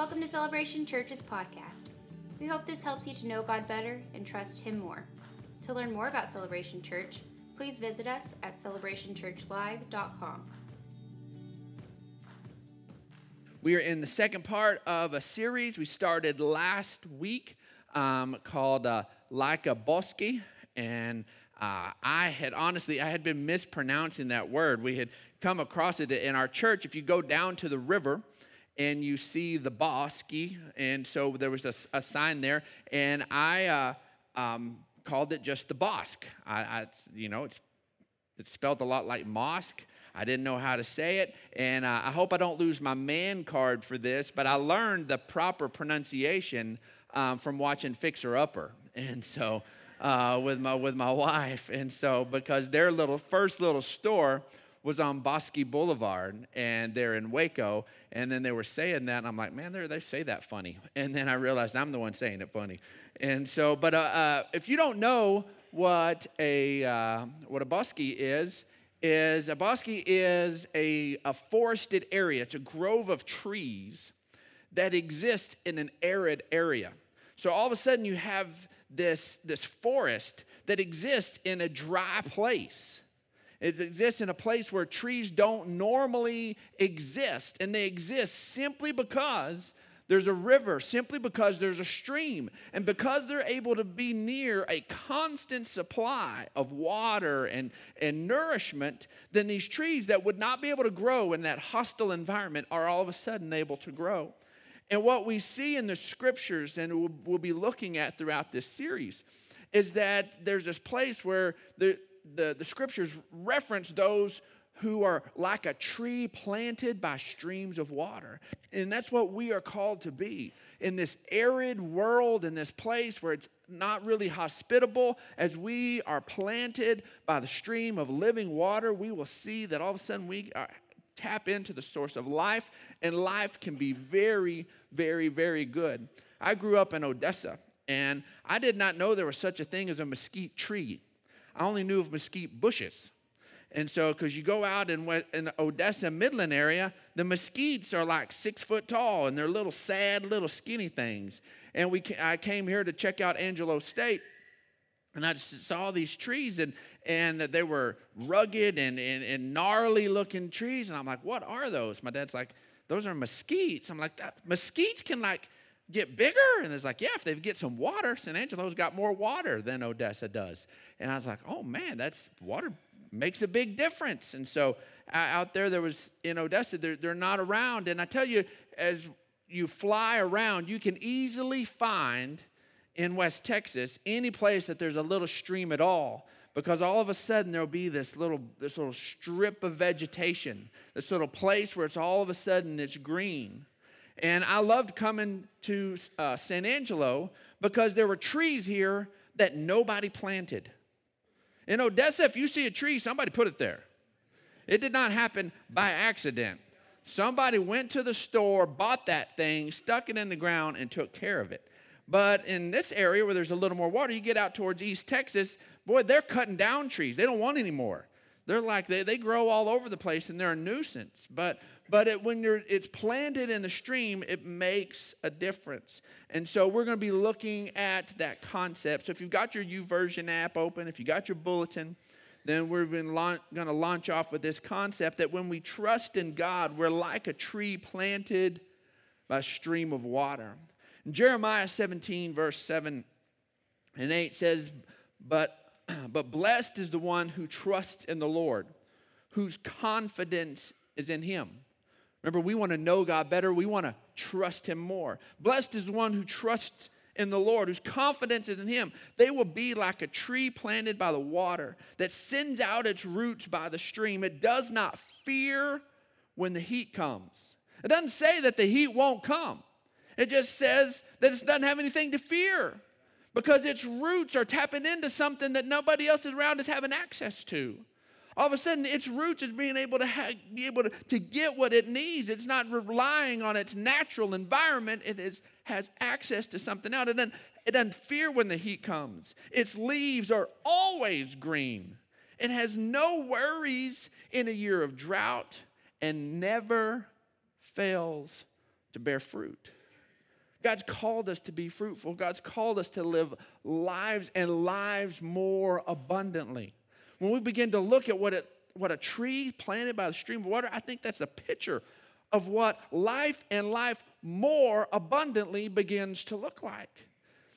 Welcome to Celebration Church's podcast. We hope this helps you to know God better and trust Him more. To learn more about Celebration Church, please visit us at celebrationchurchlive.com. We are in the second part of a series we started last week um, called uh, Like a Bosque. And uh, I had honestly, I had been mispronouncing that word. We had come across it in our church. If you go down to the river, and you see the Bosque, and so there was a, a sign there, and I uh, um, called it just the Bosque. I, I, you know, it's it's spelled a lot like mosque. I didn't know how to say it, and uh, I hope I don't lose my man card for this. But I learned the proper pronunciation um, from watching Fixer Upper, and so uh, with my with my wife, and so because their little first little store was on Bosque Boulevard, and they're in Waco, and then they were saying that, and I'm like, man, they say that funny, and then I realized I'm the one saying it funny, and so, but uh, uh, if you don't know what a uh, what a bosque is, is a bosque is a, a forested area. It's a grove of trees that exists in an arid area. So all of a sudden you have this, this forest that exists in a dry place. It exists in a place where trees don't normally exist, and they exist simply because there's a river, simply because there's a stream. And because they're able to be near a constant supply of water and, and nourishment, then these trees that would not be able to grow in that hostile environment are all of a sudden able to grow. And what we see in the scriptures, and we'll, we'll be looking at throughout this series, is that there's this place where the, the, the scriptures reference those who are like a tree planted by streams of water. And that's what we are called to be in this arid world, in this place where it's not really hospitable. As we are planted by the stream of living water, we will see that all of a sudden we are, tap into the source of life, and life can be very, very, very good. I grew up in Odessa, and I did not know there was such a thing as a mesquite tree. I only knew of mesquite bushes. And so, because you go out in, in Odessa, Midland area, the mesquites are like six foot tall and they're little sad, little skinny things. And we, I came here to check out Angelo State and I just saw these trees and, and they were rugged and, and, and gnarly looking trees. And I'm like, what are those? My dad's like, those are mesquites. I'm like, mesquites can like get bigger? And it's like, yeah, if they get some water, San Angelo's got more water than Odessa does. And I was like, oh man, that's water makes a big difference. And so uh, out there, there was in Odessa, they're, they're not around. And I tell you, as you fly around, you can easily find in West Texas any place that there's a little stream at all because all of a sudden there'll be this little this little strip of vegetation this little place where it's all of a sudden it's green and i loved coming to uh, san angelo because there were trees here that nobody planted in Odessa, if you see a tree, somebody put it there. It did not happen by accident. Somebody went to the store, bought that thing, stuck it in the ground, and took care of it. But in this area where there's a little more water, you get out towards East Texas, boy, they're cutting down trees. They don't want any more. They're like, they, they grow all over the place and they're a nuisance. But but it, when you're, it's planted in the stream, it makes a difference. And so we're going to be looking at that concept. So if you've got your YouVersion app open, if you got your bulletin, then we're going to launch off with this concept that when we trust in God, we're like a tree planted by a stream of water. And Jeremiah 17, verse 7 and 8 says, But but blessed is the one who trusts in the Lord, whose confidence is in him. Remember, we want to know God better. We want to trust Him more. Blessed is the one who trusts in the Lord, whose confidence is in Him. They will be like a tree planted by the water that sends out its roots by the stream. It does not fear when the heat comes. It doesn't say that the heat won't come, it just says that it doesn't have anything to fear because its roots are tapping into something that nobody else around is having access to all of a sudden its roots is being able to ha- be able to, to get what it needs. It's not relying on its natural environment. It is, has access to something else. It doesn't, it doesn't fear when the heat comes. Its leaves are always green. It has no worries in a year of drought and never fails to bear fruit. God's called us to be fruitful. God's called us to live lives and lives more abundantly. When we begin to look at what, it, what a tree planted by the stream of water, I think that's a picture of what life and life more abundantly begins to look like.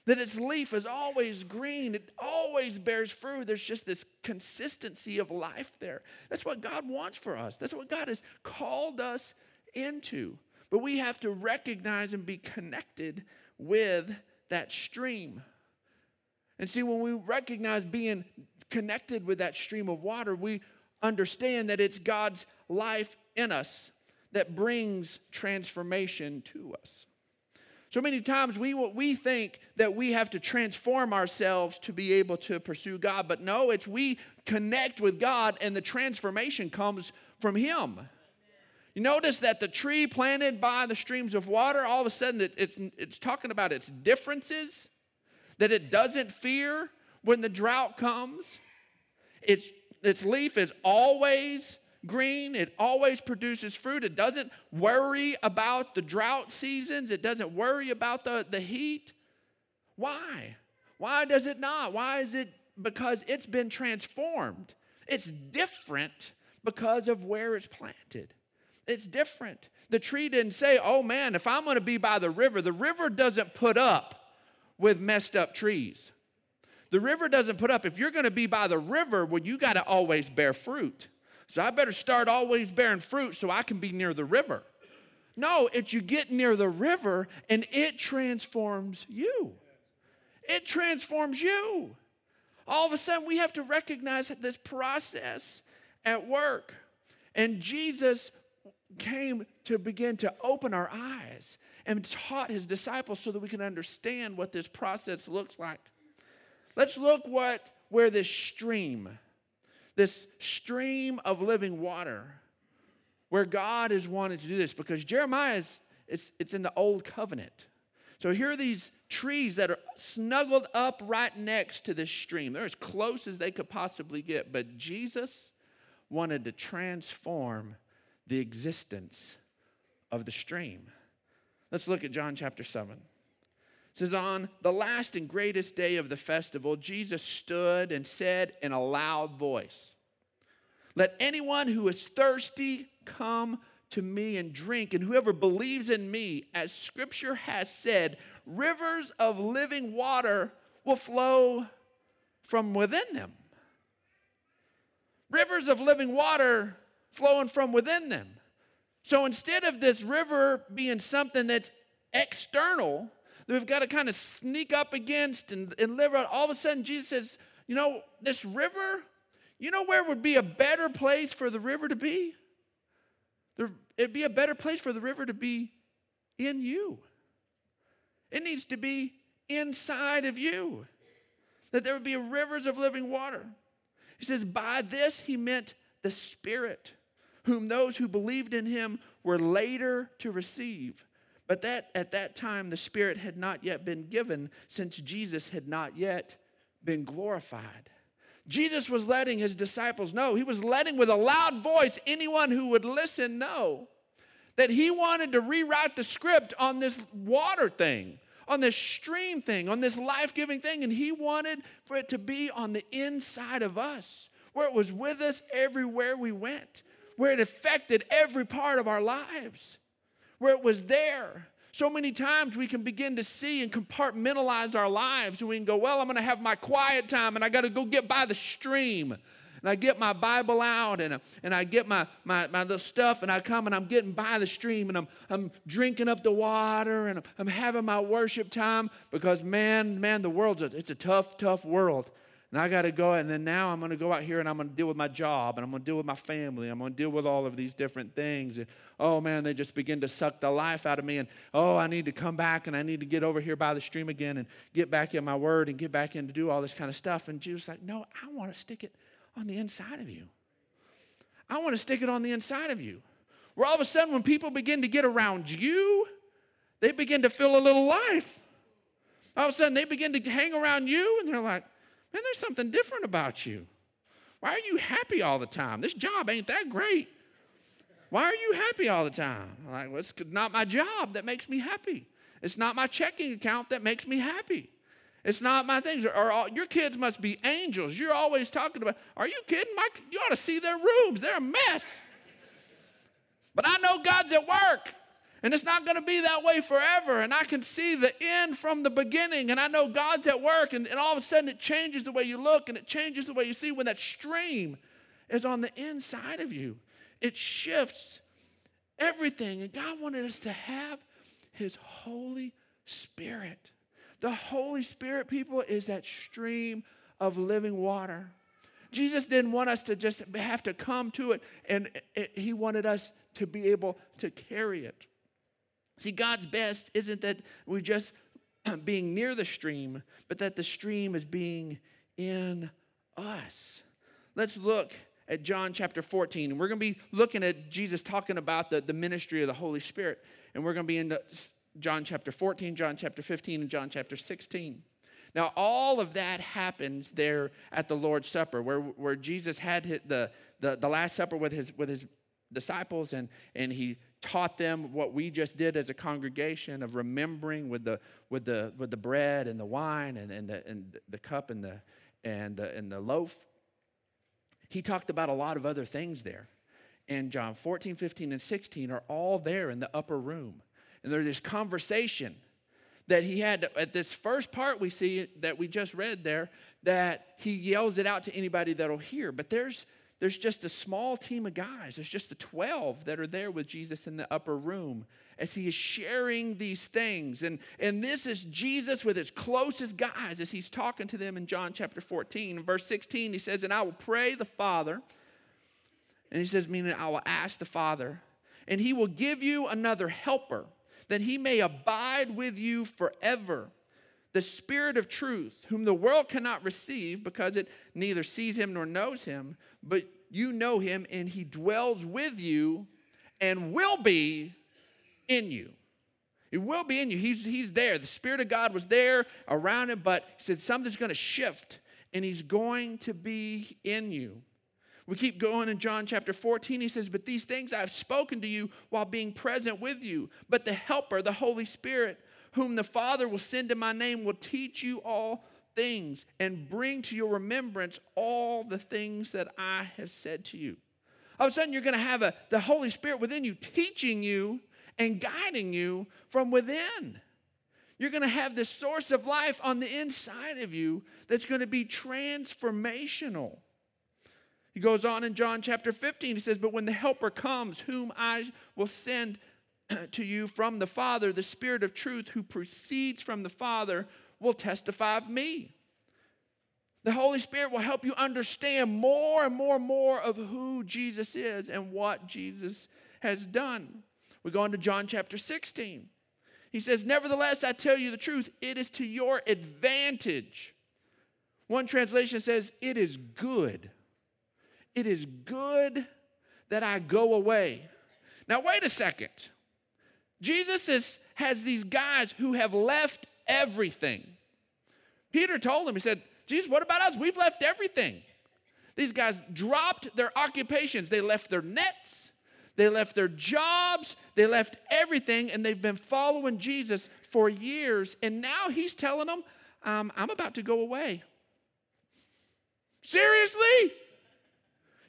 That its leaf is always green, it always bears fruit. There's just this consistency of life there. That's what God wants for us, that's what God has called us into. But we have to recognize and be connected with that stream. And see, when we recognize being connected with that stream of water, we understand that it's God's life in us that brings transformation to us. So many times we, we think that we have to transform ourselves to be able to pursue God, but no, it's we connect with God and the transformation comes from Him. You notice that the tree planted by the streams of water, all of a sudden it's, it's talking about its differences, that it doesn't fear when the drought comes. Its, its leaf is always green, it always produces fruit. It doesn't worry about the drought seasons, it doesn't worry about the, the heat. Why? Why does it not? Why is it? Because it's been transformed. It's different because of where it's planted. It's different. The tree didn't say, oh man, if I'm gonna be by the river, the river doesn't put up with messed up trees. The river doesn't put up. If you're gonna be by the river, well, you gotta always bear fruit. So I better start always bearing fruit so I can be near the river. No, it's you get near the river and it transforms you. It transforms you. All of a sudden, we have to recognize this process at work. And Jesus came to begin to open our eyes and taught his disciples so that we can understand what this process looks like. Let's look what where this stream this stream of living water where God is wanting to do this because Jeremiah is it's, it's in the old covenant. So here are these trees that are snuggled up right next to this stream. They're as close as they could possibly get. But Jesus wanted to transform the existence of the stream. Let's look at John chapter 7. It says, On the last and greatest day of the festival, Jesus stood and said in a loud voice, Let anyone who is thirsty come to me and drink, and whoever believes in me, as scripture has said, rivers of living water will flow from within them. Rivers of living water flowing from within them. So instead of this river being something that's external, that we've got to kind of sneak up against and, and live out. All of a sudden, Jesus says, You know, this river, you know where would be a better place for the river to be? There, it'd be a better place for the river to be in you. It needs to be inside of you. That there would be rivers of living water. He says, By this he meant the Spirit, whom those who believed in him were later to receive. But that at that time the Spirit had not yet been given since Jesus had not yet been glorified. Jesus was letting his disciples know, he was letting with a loud voice anyone who would listen know that he wanted to rewrite the script on this water thing, on this stream thing, on this life giving thing. And he wanted for it to be on the inside of us, where it was with us everywhere we went, where it affected every part of our lives where it was there. So many times we can begin to see and compartmentalize our lives, and we can go, Well, I'm going to have my quiet time, and I got to go get by the stream. And I get my Bible out and, and I get my, my, my little stuff and I come and I'm getting by the stream and I'm, I'm drinking up the water and I'm, I'm having my worship time because man, man, the world's a, it's a tough, tough world. And I got to go, and then now I'm going to go out here and I'm going to deal with my job, and I'm going to deal with my family, I'm going to deal with all of these different things. And oh man, they just begin to suck the life out of me. And oh, I need to come back and I need to get over here by the stream again and get back in my word and get back in to do all this kind of stuff. And Jesus like, no, I want to stick it on the inside of you. I want to stick it on the inside of you. Where all of a sudden, when people begin to get around you, they begin to feel a little life. All of a sudden, they begin to hang around you, and they're like, Man, there's something different about you. Why are you happy all the time? This job ain't that great. Why are you happy all the time? I'm like, well, it's not my job that makes me happy. It's not my checking account that makes me happy. It's not my things. Or, or your kids must be angels. You're always talking about, are you kidding? My, you ought to see their rooms. They're a mess. But I know God's at work. And it's not going to be that way forever. And I can see the end from the beginning. And I know God's at work. And, and all of a sudden it changes the way you look and it changes the way you see when that stream is on the inside of you. It shifts everything. And God wanted us to have His Holy Spirit. The Holy Spirit, people, is that stream of living water. Jesus didn't want us to just have to come to it, and He wanted us to be able to carry it. See, God's best isn't that we're just being near the stream, but that the stream is being in us. Let's look at John chapter 14. And we're going to be looking at Jesus talking about the, the ministry of the Holy Spirit. And we're going to be in John chapter 14, John chapter 15, and John chapter 16. Now, all of that happens there at the Lord's Supper, where, where Jesus had the, the, the Last Supper with his, with his disciples, and, and he taught them what we just did as a congregation of remembering with the, with the, with the bread and the wine and, and, the, and the cup and the, and, the, and the loaf. He talked about a lot of other things there. And John 14, 15, and 16 are all there in the upper room. And there's this conversation that he had at this first part we see that we just read there that he yells it out to anybody that'll hear. But there's there's just a small team of guys. There's just the 12 that are there with Jesus in the upper room as he is sharing these things. And, and this is Jesus with his closest guys as he's talking to them in John chapter 14. verse 16, he says, And I will pray the Father. And he says, meaning I will ask the Father, and he will give you another helper, that he may abide with you forever the Spirit of truth, whom the world cannot receive because it neither sees him nor knows him, but you know him and he dwells with you and will be in you. It will be in you. He's, he's there. The Spirit of God was there around him, but he said something's going to shift and he's going to be in you. We keep going in John chapter 14. He says, But these things I've spoken to you while being present with you. But the Helper, the Holy Spirit, whom the Father will send in my name, will teach you all things and bring to your remembrance all the things that I have said to you. All of a sudden, you're going to have a, the Holy Spirit within you teaching you and guiding you from within. You're going to have this source of life on the inside of you that's going to be transformational. He goes on in John chapter 15. He says, But when the Helper comes, whom I will send to you from the Father, the Spirit of truth who proceeds from the Father will testify of me. The Holy Spirit will help you understand more and more and more of who Jesus is and what Jesus has done. We go into John chapter 16. He says, Nevertheless, I tell you the truth, it is to your advantage. One translation says, It is good. It is good that I go away. Now, wait a second. Jesus is, has these guys who have left everything. Peter told him, he said, Jesus, what about us? We've left everything. These guys dropped their occupations, they left their nets, they left their jobs, they left everything, and they've been following Jesus for years. And now he's telling them, um, I'm about to go away. Seriously?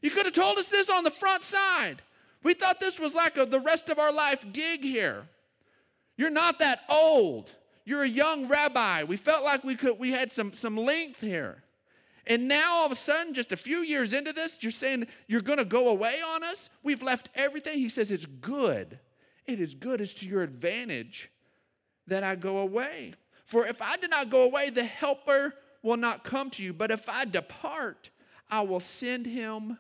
You could have told us this on the front side. We thought this was like a, the rest of our life gig here. You're not that old. You're a young rabbi. We felt like we could we had some some length here. And now all of a sudden, just a few years into this, you're saying you're to go away on us? We've left everything. He says it's good. It is good. It's to your advantage that I go away. For if I do not go away, the helper will not come to you. But if I depart, I will send him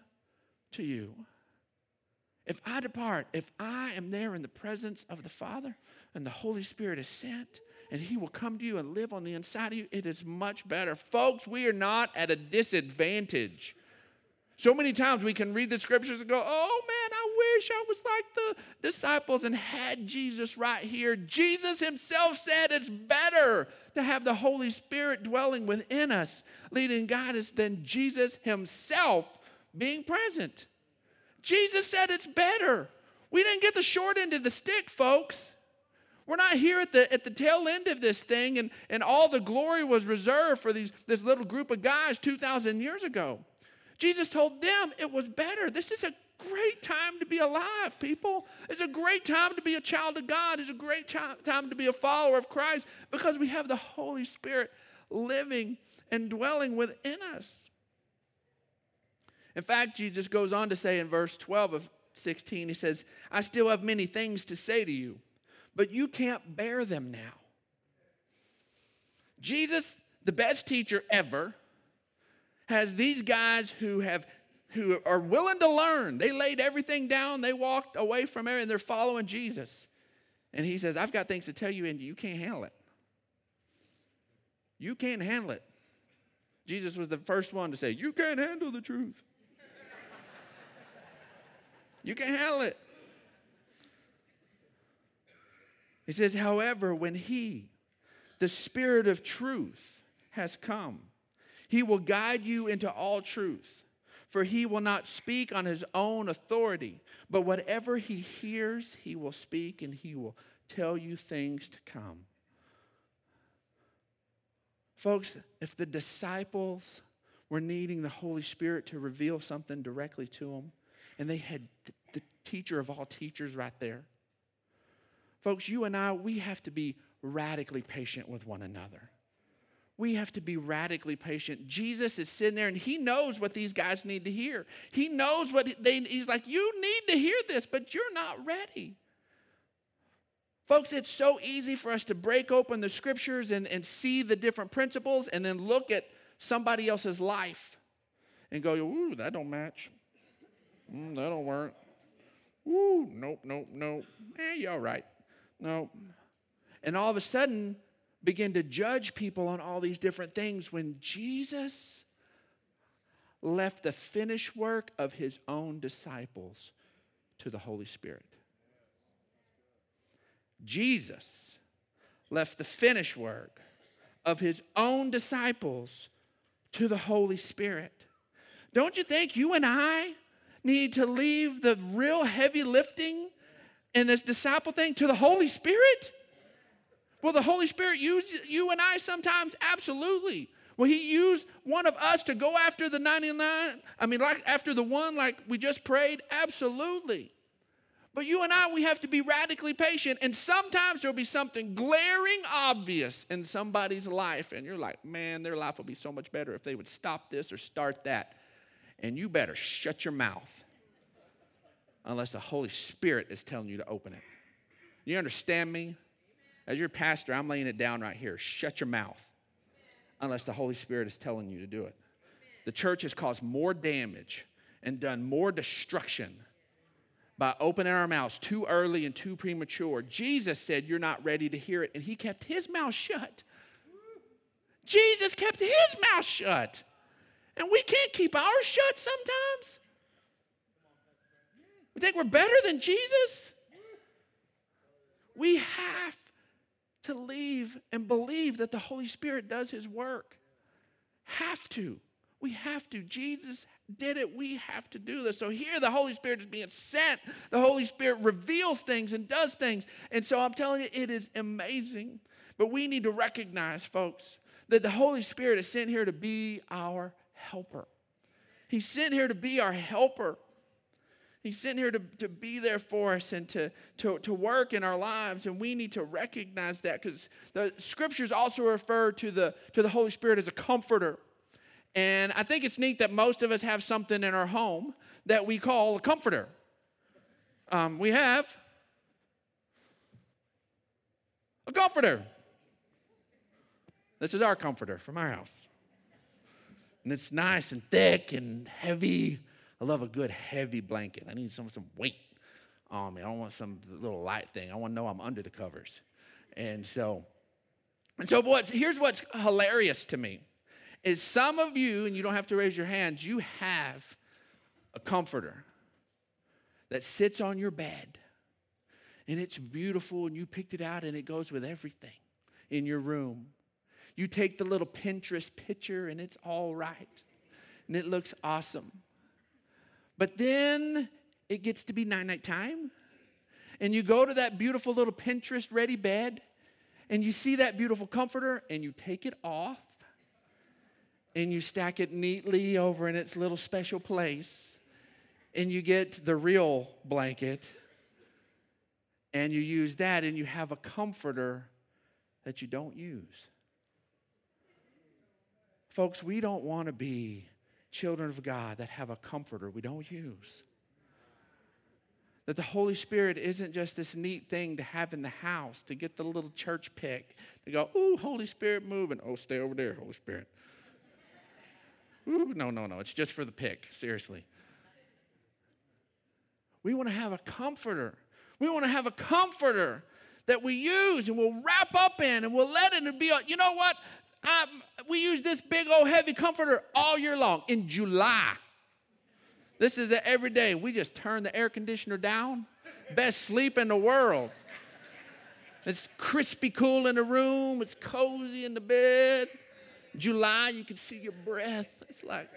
to you. If I depart, if I am there in the presence of the Father and the Holy Spirit is sent, and He will come to you and live on the inside of you, it is much better. Folks, we are not at a disadvantage. So many times we can read the scriptures and go, oh man, I wish I was like the disciples and had Jesus right here. Jesus himself said it's better to have the Holy Spirit dwelling within us, leading us, than Jesus himself being present. Jesus said it's better. We didn't get the short end of the stick, folks. We're not here at the, at the tail end of this thing, and, and all the glory was reserved for these, this little group of guys 2,000 years ago. Jesus told them it was better. This is a great time to be alive, people. It's a great time to be a child of God. It's a great time to be a follower of Christ because we have the Holy Spirit living and dwelling within us. In fact, Jesus goes on to say in verse 12 of 16, he says, I still have many things to say to you, but you can't bear them now. Jesus, the best teacher ever, has these guys who have who are willing to learn. They laid everything down, they walked away from it, and they're following Jesus. And he says, I've got things to tell you, and you can't handle it. You can't handle it. Jesus was the first one to say, You can't handle the truth. You can't handle it. He says, However, when He, the Spirit of truth, has come, He will guide you into all truth. For he will not speak on his own authority, but whatever he hears, he will speak and he will tell you things to come. Folks, if the disciples were needing the Holy Spirit to reveal something directly to them, and they had the teacher of all teachers right there, folks, you and I, we have to be radically patient with one another. We have to be radically patient. Jesus is sitting there and he knows what these guys need to hear. He knows what they he's like, you need to hear this, but you're not ready. Folks, it's so easy for us to break open the scriptures and, and see the different principles and then look at somebody else's life and go, ooh, that don't match. Mm, that don't work. Ooh, nope, nope, nope. Eh, you all right. Nope. And all of a sudden, begin to judge people on all these different things when Jesus left the finished work of his own disciples to the Holy Spirit. Jesus left the finished work of his own disciples to the Holy Spirit. Don't you think you and I need to leave the real heavy lifting and this disciple thing to the Holy Spirit? Will the Holy Spirit use you and I sometimes? Absolutely. Will He use one of us to go after the 99? I mean, like after the one, like we just prayed? Absolutely. But you and I, we have to be radically patient. And sometimes there'll be something glaring obvious in somebody's life. And you're like, man, their life would be so much better if they would stop this or start that. And you better shut your mouth unless the Holy Spirit is telling you to open it. You understand me? As your pastor, I'm laying it down right here. Shut your mouth unless the Holy Spirit is telling you to do it. The church has caused more damage and done more destruction by opening our mouths too early and too premature. Jesus said, You're not ready to hear it, and he kept his mouth shut. Jesus kept his mouth shut. And we can't keep ours shut sometimes. We think we're better than Jesus. We have to leave and believe that the Holy Spirit does his work. Have to. We have to. Jesus did it. We have to do this. So here the Holy Spirit is being sent. The Holy Spirit reveals things and does things. And so I'm telling you, it is amazing. But we need to recognize, folks, that the Holy Spirit is sent here to be our helper. He's sent here to be our helper. He's sent here to, to be there for us and to, to, to work in our lives, and we need to recognize that because the scriptures also refer to the, to the Holy Spirit as a comforter. And I think it's neat that most of us have something in our home that we call a comforter. Um, we have a comforter. This is our comforter from our house. And it's nice and thick and heavy. I love a good heavy blanket. I need some, some weight on me. I don't want some little light thing. I want to know I'm under the covers. And so, and so what's, here's what's hilarious to me is some of you, and you don't have to raise your hands, you have a comforter that sits on your bed and it's beautiful and you picked it out and it goes with everything in your room. You take the little Pinterest picture and it's all right and it looks awesome. But then it gets to be night night time and you go to that beautiful little Pinterest ready bed and you see that beautiful comforter and you take it off and you stack it neatly over in its little special place and you get the real blanket and you use that and you have a comforter that you don't use. Folks, we don't want to be children of God that have a comforter we don't use. That the Holy Spirit isn't just this neat thing to have in the house to get the little church pick to go, ooh, Holy Spirit moving. Oh, stay over there, Holy Spirit. Ooh, no, no, no. It's just for the pick, seriously. We want to have a comforter. We want to have a comforter that we use and we'll wrap up in and we'll let it be, you know what? I, we use this big old heavy comforter all year long. In July, this is every day. We just turn the air conditioner down. Best sleep in the world. It's crispy cool in the room. It's cozy in the bed. July, you can see your breath. It's like,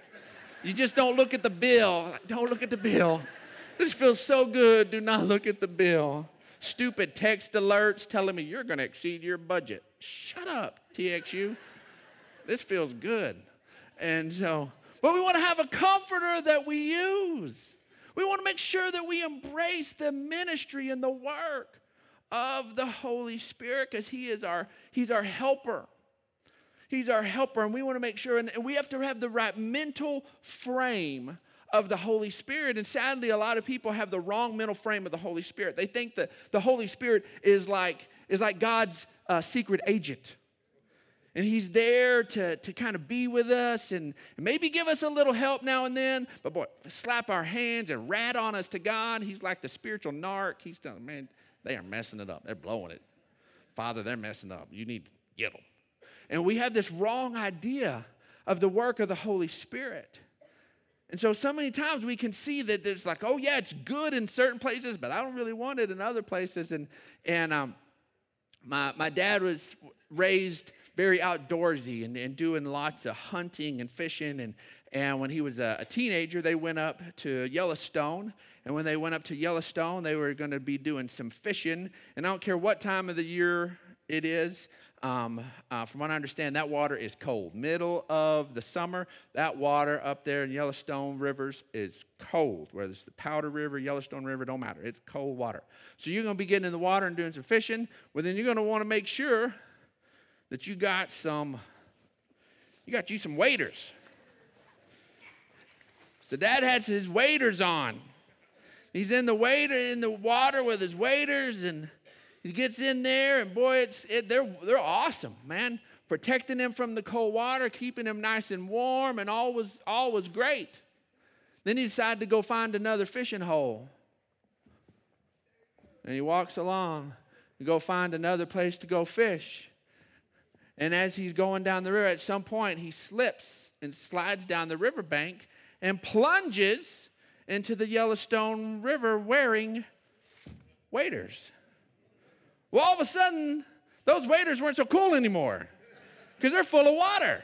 you just don't look at the bill. Don't look at the bill. This feels so good. Do not look at the bill. Stupid text alerts telling me you're going to exceed your budget. Shut up, TXU. This feels good. And so, but we want to have a comforter that we use. We want to make sure that we embrace the ministry and the work of the Holy Spirit because He is our He's our helper. He's our helper, and we want to make sure, and we have to have the right mental frame of the Holy Spirit. And sadly, a lot of people have the wrong mental frame of the Holy Spirit. They think that the Holy Spirit is like, is like God's uh, secret agent and he's there to, to kind of be with us and maybe give us a little help now and then. But boy, slap our hands and rat on us to God. He's like the spiritual narc. He's telling, man, they are messing it up. They're blowing it. Father, they're messing up. You need to get them. And we have this wrong idea of the work of the Holy Spirit. And so, so many times we can see that there's like, oh, yeah, it's good in certain places, but I don't really want it in other places. And, and um, my, my dad was raised very outdoorsy and, and doing lots of hunting and fishing. And, and when he was a, a teenager, they went up to Yellowstone. And when they went up to Yellowstone, they were going to be doing some fishing. And I don't care what time of the year it is, um, uh, from what I understand, that water is cold. Middle of the summer, that water up there in Yellowstone rivers is cold. Whether it's the Powder River, Yellowstone River, don't matter. It's cold water. So you're going to be getting in the water and doing some fishing. Well, then you're going to want to make sure that you got some, you got you some waders. So dad has his waders on. He's in the wader in the water with his waders, and he gets in there, and boy, it's it, they're they're awesome, man. Protecting him from the cold water, keeping him nice and warm, and all was all was great. Then he decided to go find another fishing hole. And he walks along to go find another place to go fish. And as he's going down the river, at some point, he slips and slides down the riverbank and plunges into the Yellowstone River wearing waders. Well, all of a sudden, those waders weren't so cool anymore because they're full of water.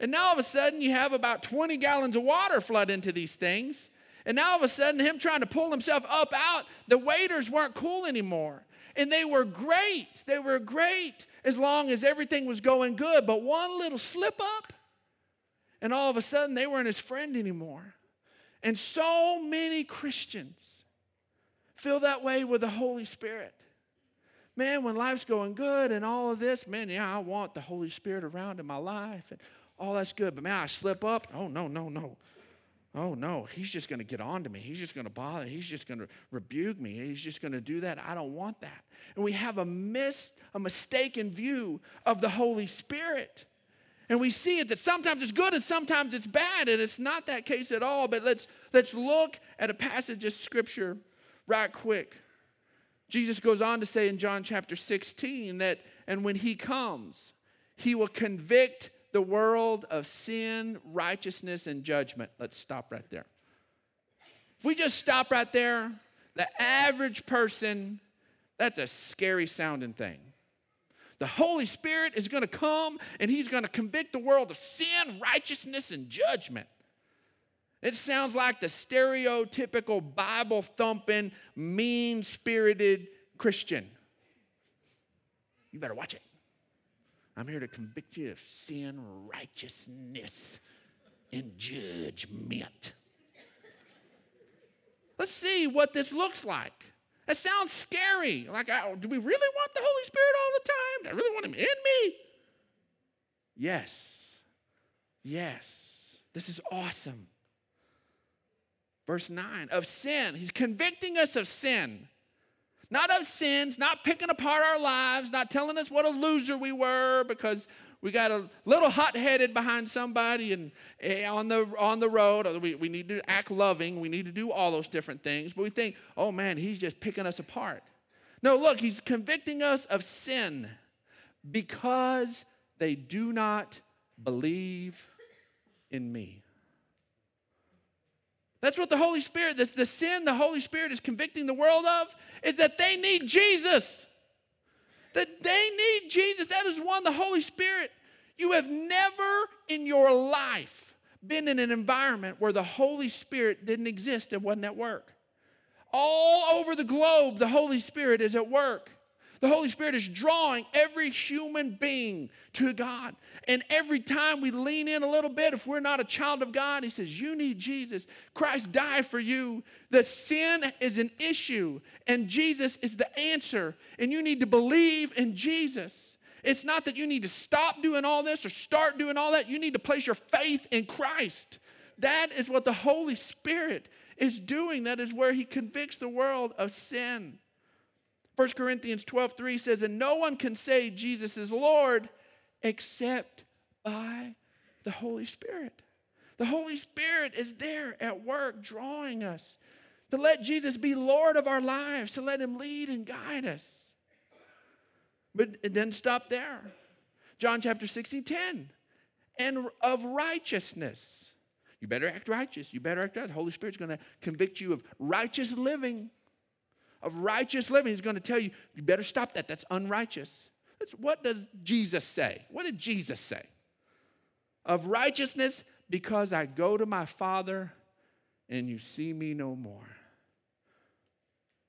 And now all of a sudden, you have about 20 gallons of water flood into these things. And now all of a sudden, him trying to pull himself up out, the waders weren't cool anymore. And they were great. They were great as long as everything was going good. But one little slip up, and all of a sudden they weren't his friend anymore. And so many Christians feel that way with the Holy Spirit. Man, when life's going good and all of this, man, yeah, I want the Holy Spirit around in my life and all that's good. But man, I slip up. Oh, no, no, no. Oh no, he's just going to get on to me. He's just going to bother. He's just going to rebuke me. He's just going to do that. I don't want that. And we have a miss, a mistaken view of the Holy Spirit. And we see it that sometimes it's good and sometimes it's bad, and it's not that case at all. But let's let's look at a passage of scripture right quick. Jesus goes on to say in John chapter 16 that, and when he comes, he will convict the world of sin, righteousness, and judgment. Let's stop right there. If we just stop right there, the average person, that's a scary sounding thing. The Holy Spirit is going to come and He's going to convict the world of sin, righteousness, and judgment. It sounds like the stereotypical Bible thumping, mean spirited Christian. You better watch it. I'm here to convict you of sin, righteousness, and judgment. Let's see what this looks like. That sounds scary. Like, do we really want the Holy Spirit all the time? Do I really want Him in me? Yes. Yes. This is awesome. Verse 9 of sin. He's convicting us of sin. Not of sins, not picking apart our lives, not telling us what a loser we were because we got a little hot headed behind somebody and eh, on the on the road. We, we need to act loving. We need to do all those different things. But we think, oh man, he's just picking us apart. No, look, he's convicting us of sin because they do not believe in me. That's what the Holy Spirit, the, the sin the Holy Spirit is convicting the world of, is that they need Jesus. That they need Jesus. That is one, the Holy Spirit. You have never in your life been in an environment where the Holy Spirit didn't exist and wasn't at work. All over the globe, the Holy Spirit is at work. The Holy Spirit is drawing every human being to God. And every time we lean in a little bit, if we're not a child of God, He says, You need Jesus. Christ died for you. That sin is an issue, and Jesus is the answer. And you need to believe in Jesus. It's not that you need to stop doing all this or start doing all that. You need to place your faith in Christ. That is what the Holy Spirit is doing. That is where He convicts the world of sin. 1 Corinthians 12 3 says, And no one can say Jesus is Lord except by the Holy Spirit. The Holy Spirit is there at work drawing us to let Jesus be Lord of our lives, to let Him lead and guide us. But it didn't stop there. John chapter 16 10. And of righteousness. You better act righteous. You better act right. The Holy Spirit's going to convict you of righteous living of righteous living. He's going to tell you, you better stop that. That's unrighteous. That's, what does Jesus say? What did Jesus say? Of righteousness, because I go to my Father and you see me no more.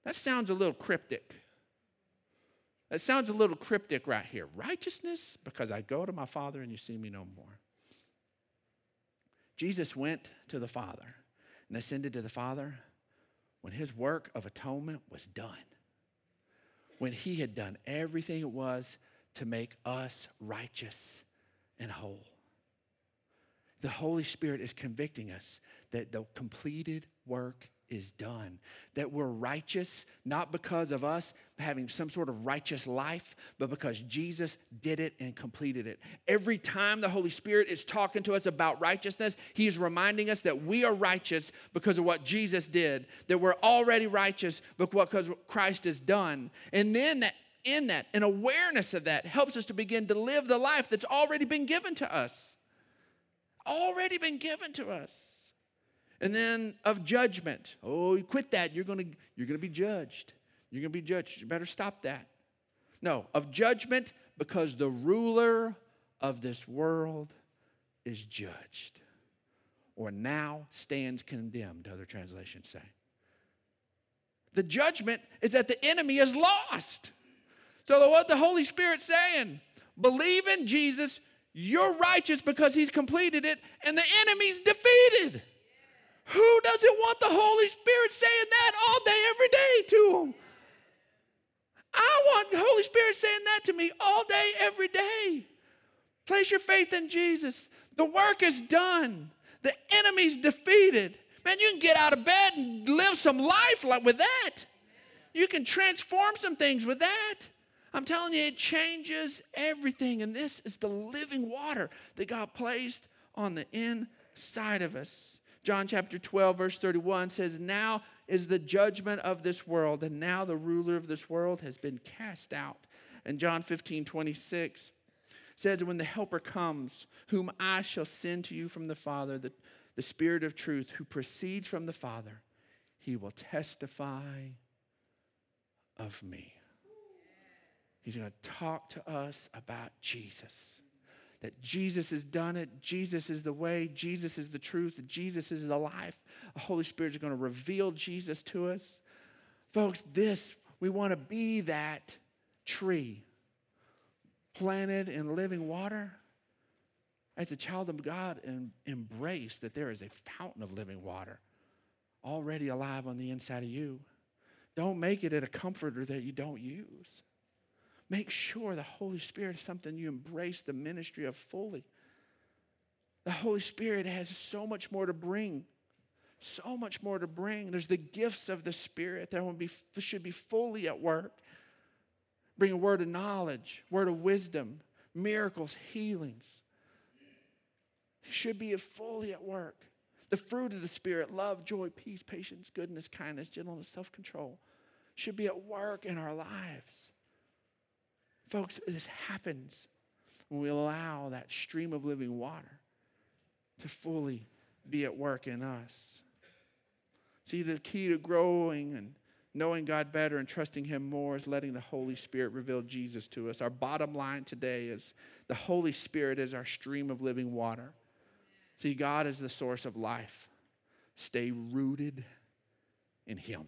That sounds a little cryptic. That sounds a little cryptic right here. Righteousness, because I go to my Father and you see me no more. Jesus went to the Father and ascended to the Father when his work of atonement was done, when he had done everything it was to make us righteous and whole. The Holy Spirit is convicting us that the completed work is done. That we're righteous, not because of us having some sort of righteous life, but because Jesus did it and completed it. Every time the Holy Spirit is talking to us about righteousness, He is reminding us that we are righteous because of what Jesus did, that we're already righteous because Christ has done. And then that in that, an awareness of that helps us to begin to live the life that's already been given to us. Already been given to us and then of judgment. Oh, you quit that. You're going to you're going to be judged. You're going to be judged. You better stop that. No, of judgment because the ruler of this world is judged or now stands condemned, other translations say. The judgment is that the enemy is lost. So, what the Holy Spirit's saying, believe in Jesus, you're righteous because he's completed it, and the enemy's defeated. Who doesn't want the Holy Spirit saying that all day, every day to them? I want the Holy Spirit saying that to me all day, every day. Place your faith in Jesus. The work is done, the enemy's defeated. Man, you can get out of bed and live some life with that. You can transform some things with that. I'm telling you, it changes everything. And this is the living water that God placed on the inside of us. John chapter 12, verse 31 says, Now is the judgment of this world, and now the ruler of this world has been cast out. And John 15, 26 says, When the Helper comes, whom I shall send to you from the Father, the, the Spirit of truth, who proceeds from the Father, he will testify of me. He's going to talk to us about Jesus. That Jesus has done it, Jesus is the way, Jesus is the truth, Jesus is the life. The Holy Spirit is going to reveal Jesus to us. Folks, this, we want to be that tree planted in living water. As a child of God, embrace that there is a fountain of living water already alive on the inside of you. Don't make it at a comforter that you don't use. Make sure the Holy Spirit is something you embrace the ministry of fully. The Holy Spirit has so much more to bring. So much more to bring. There's the gifts of the Spirit that be, should be fully at work. Bring a word of knowledge, word of wisdom, miracles, healings. Should be fully at work. The fruit of the Spirit love, joy, peace, patience, goodness, kindness, gentleness, self control should be at work in our lives. Folks, this happens when we allow that stream of living water to fully be at work in us. See, the key to growing and knowing God better and trusting Him more is letting the Holy Spirit reveal Jesus to us. Our bottom line today is the Holy Spirit is our stream of living water. See, God is the source of life. Stay rooted in Him.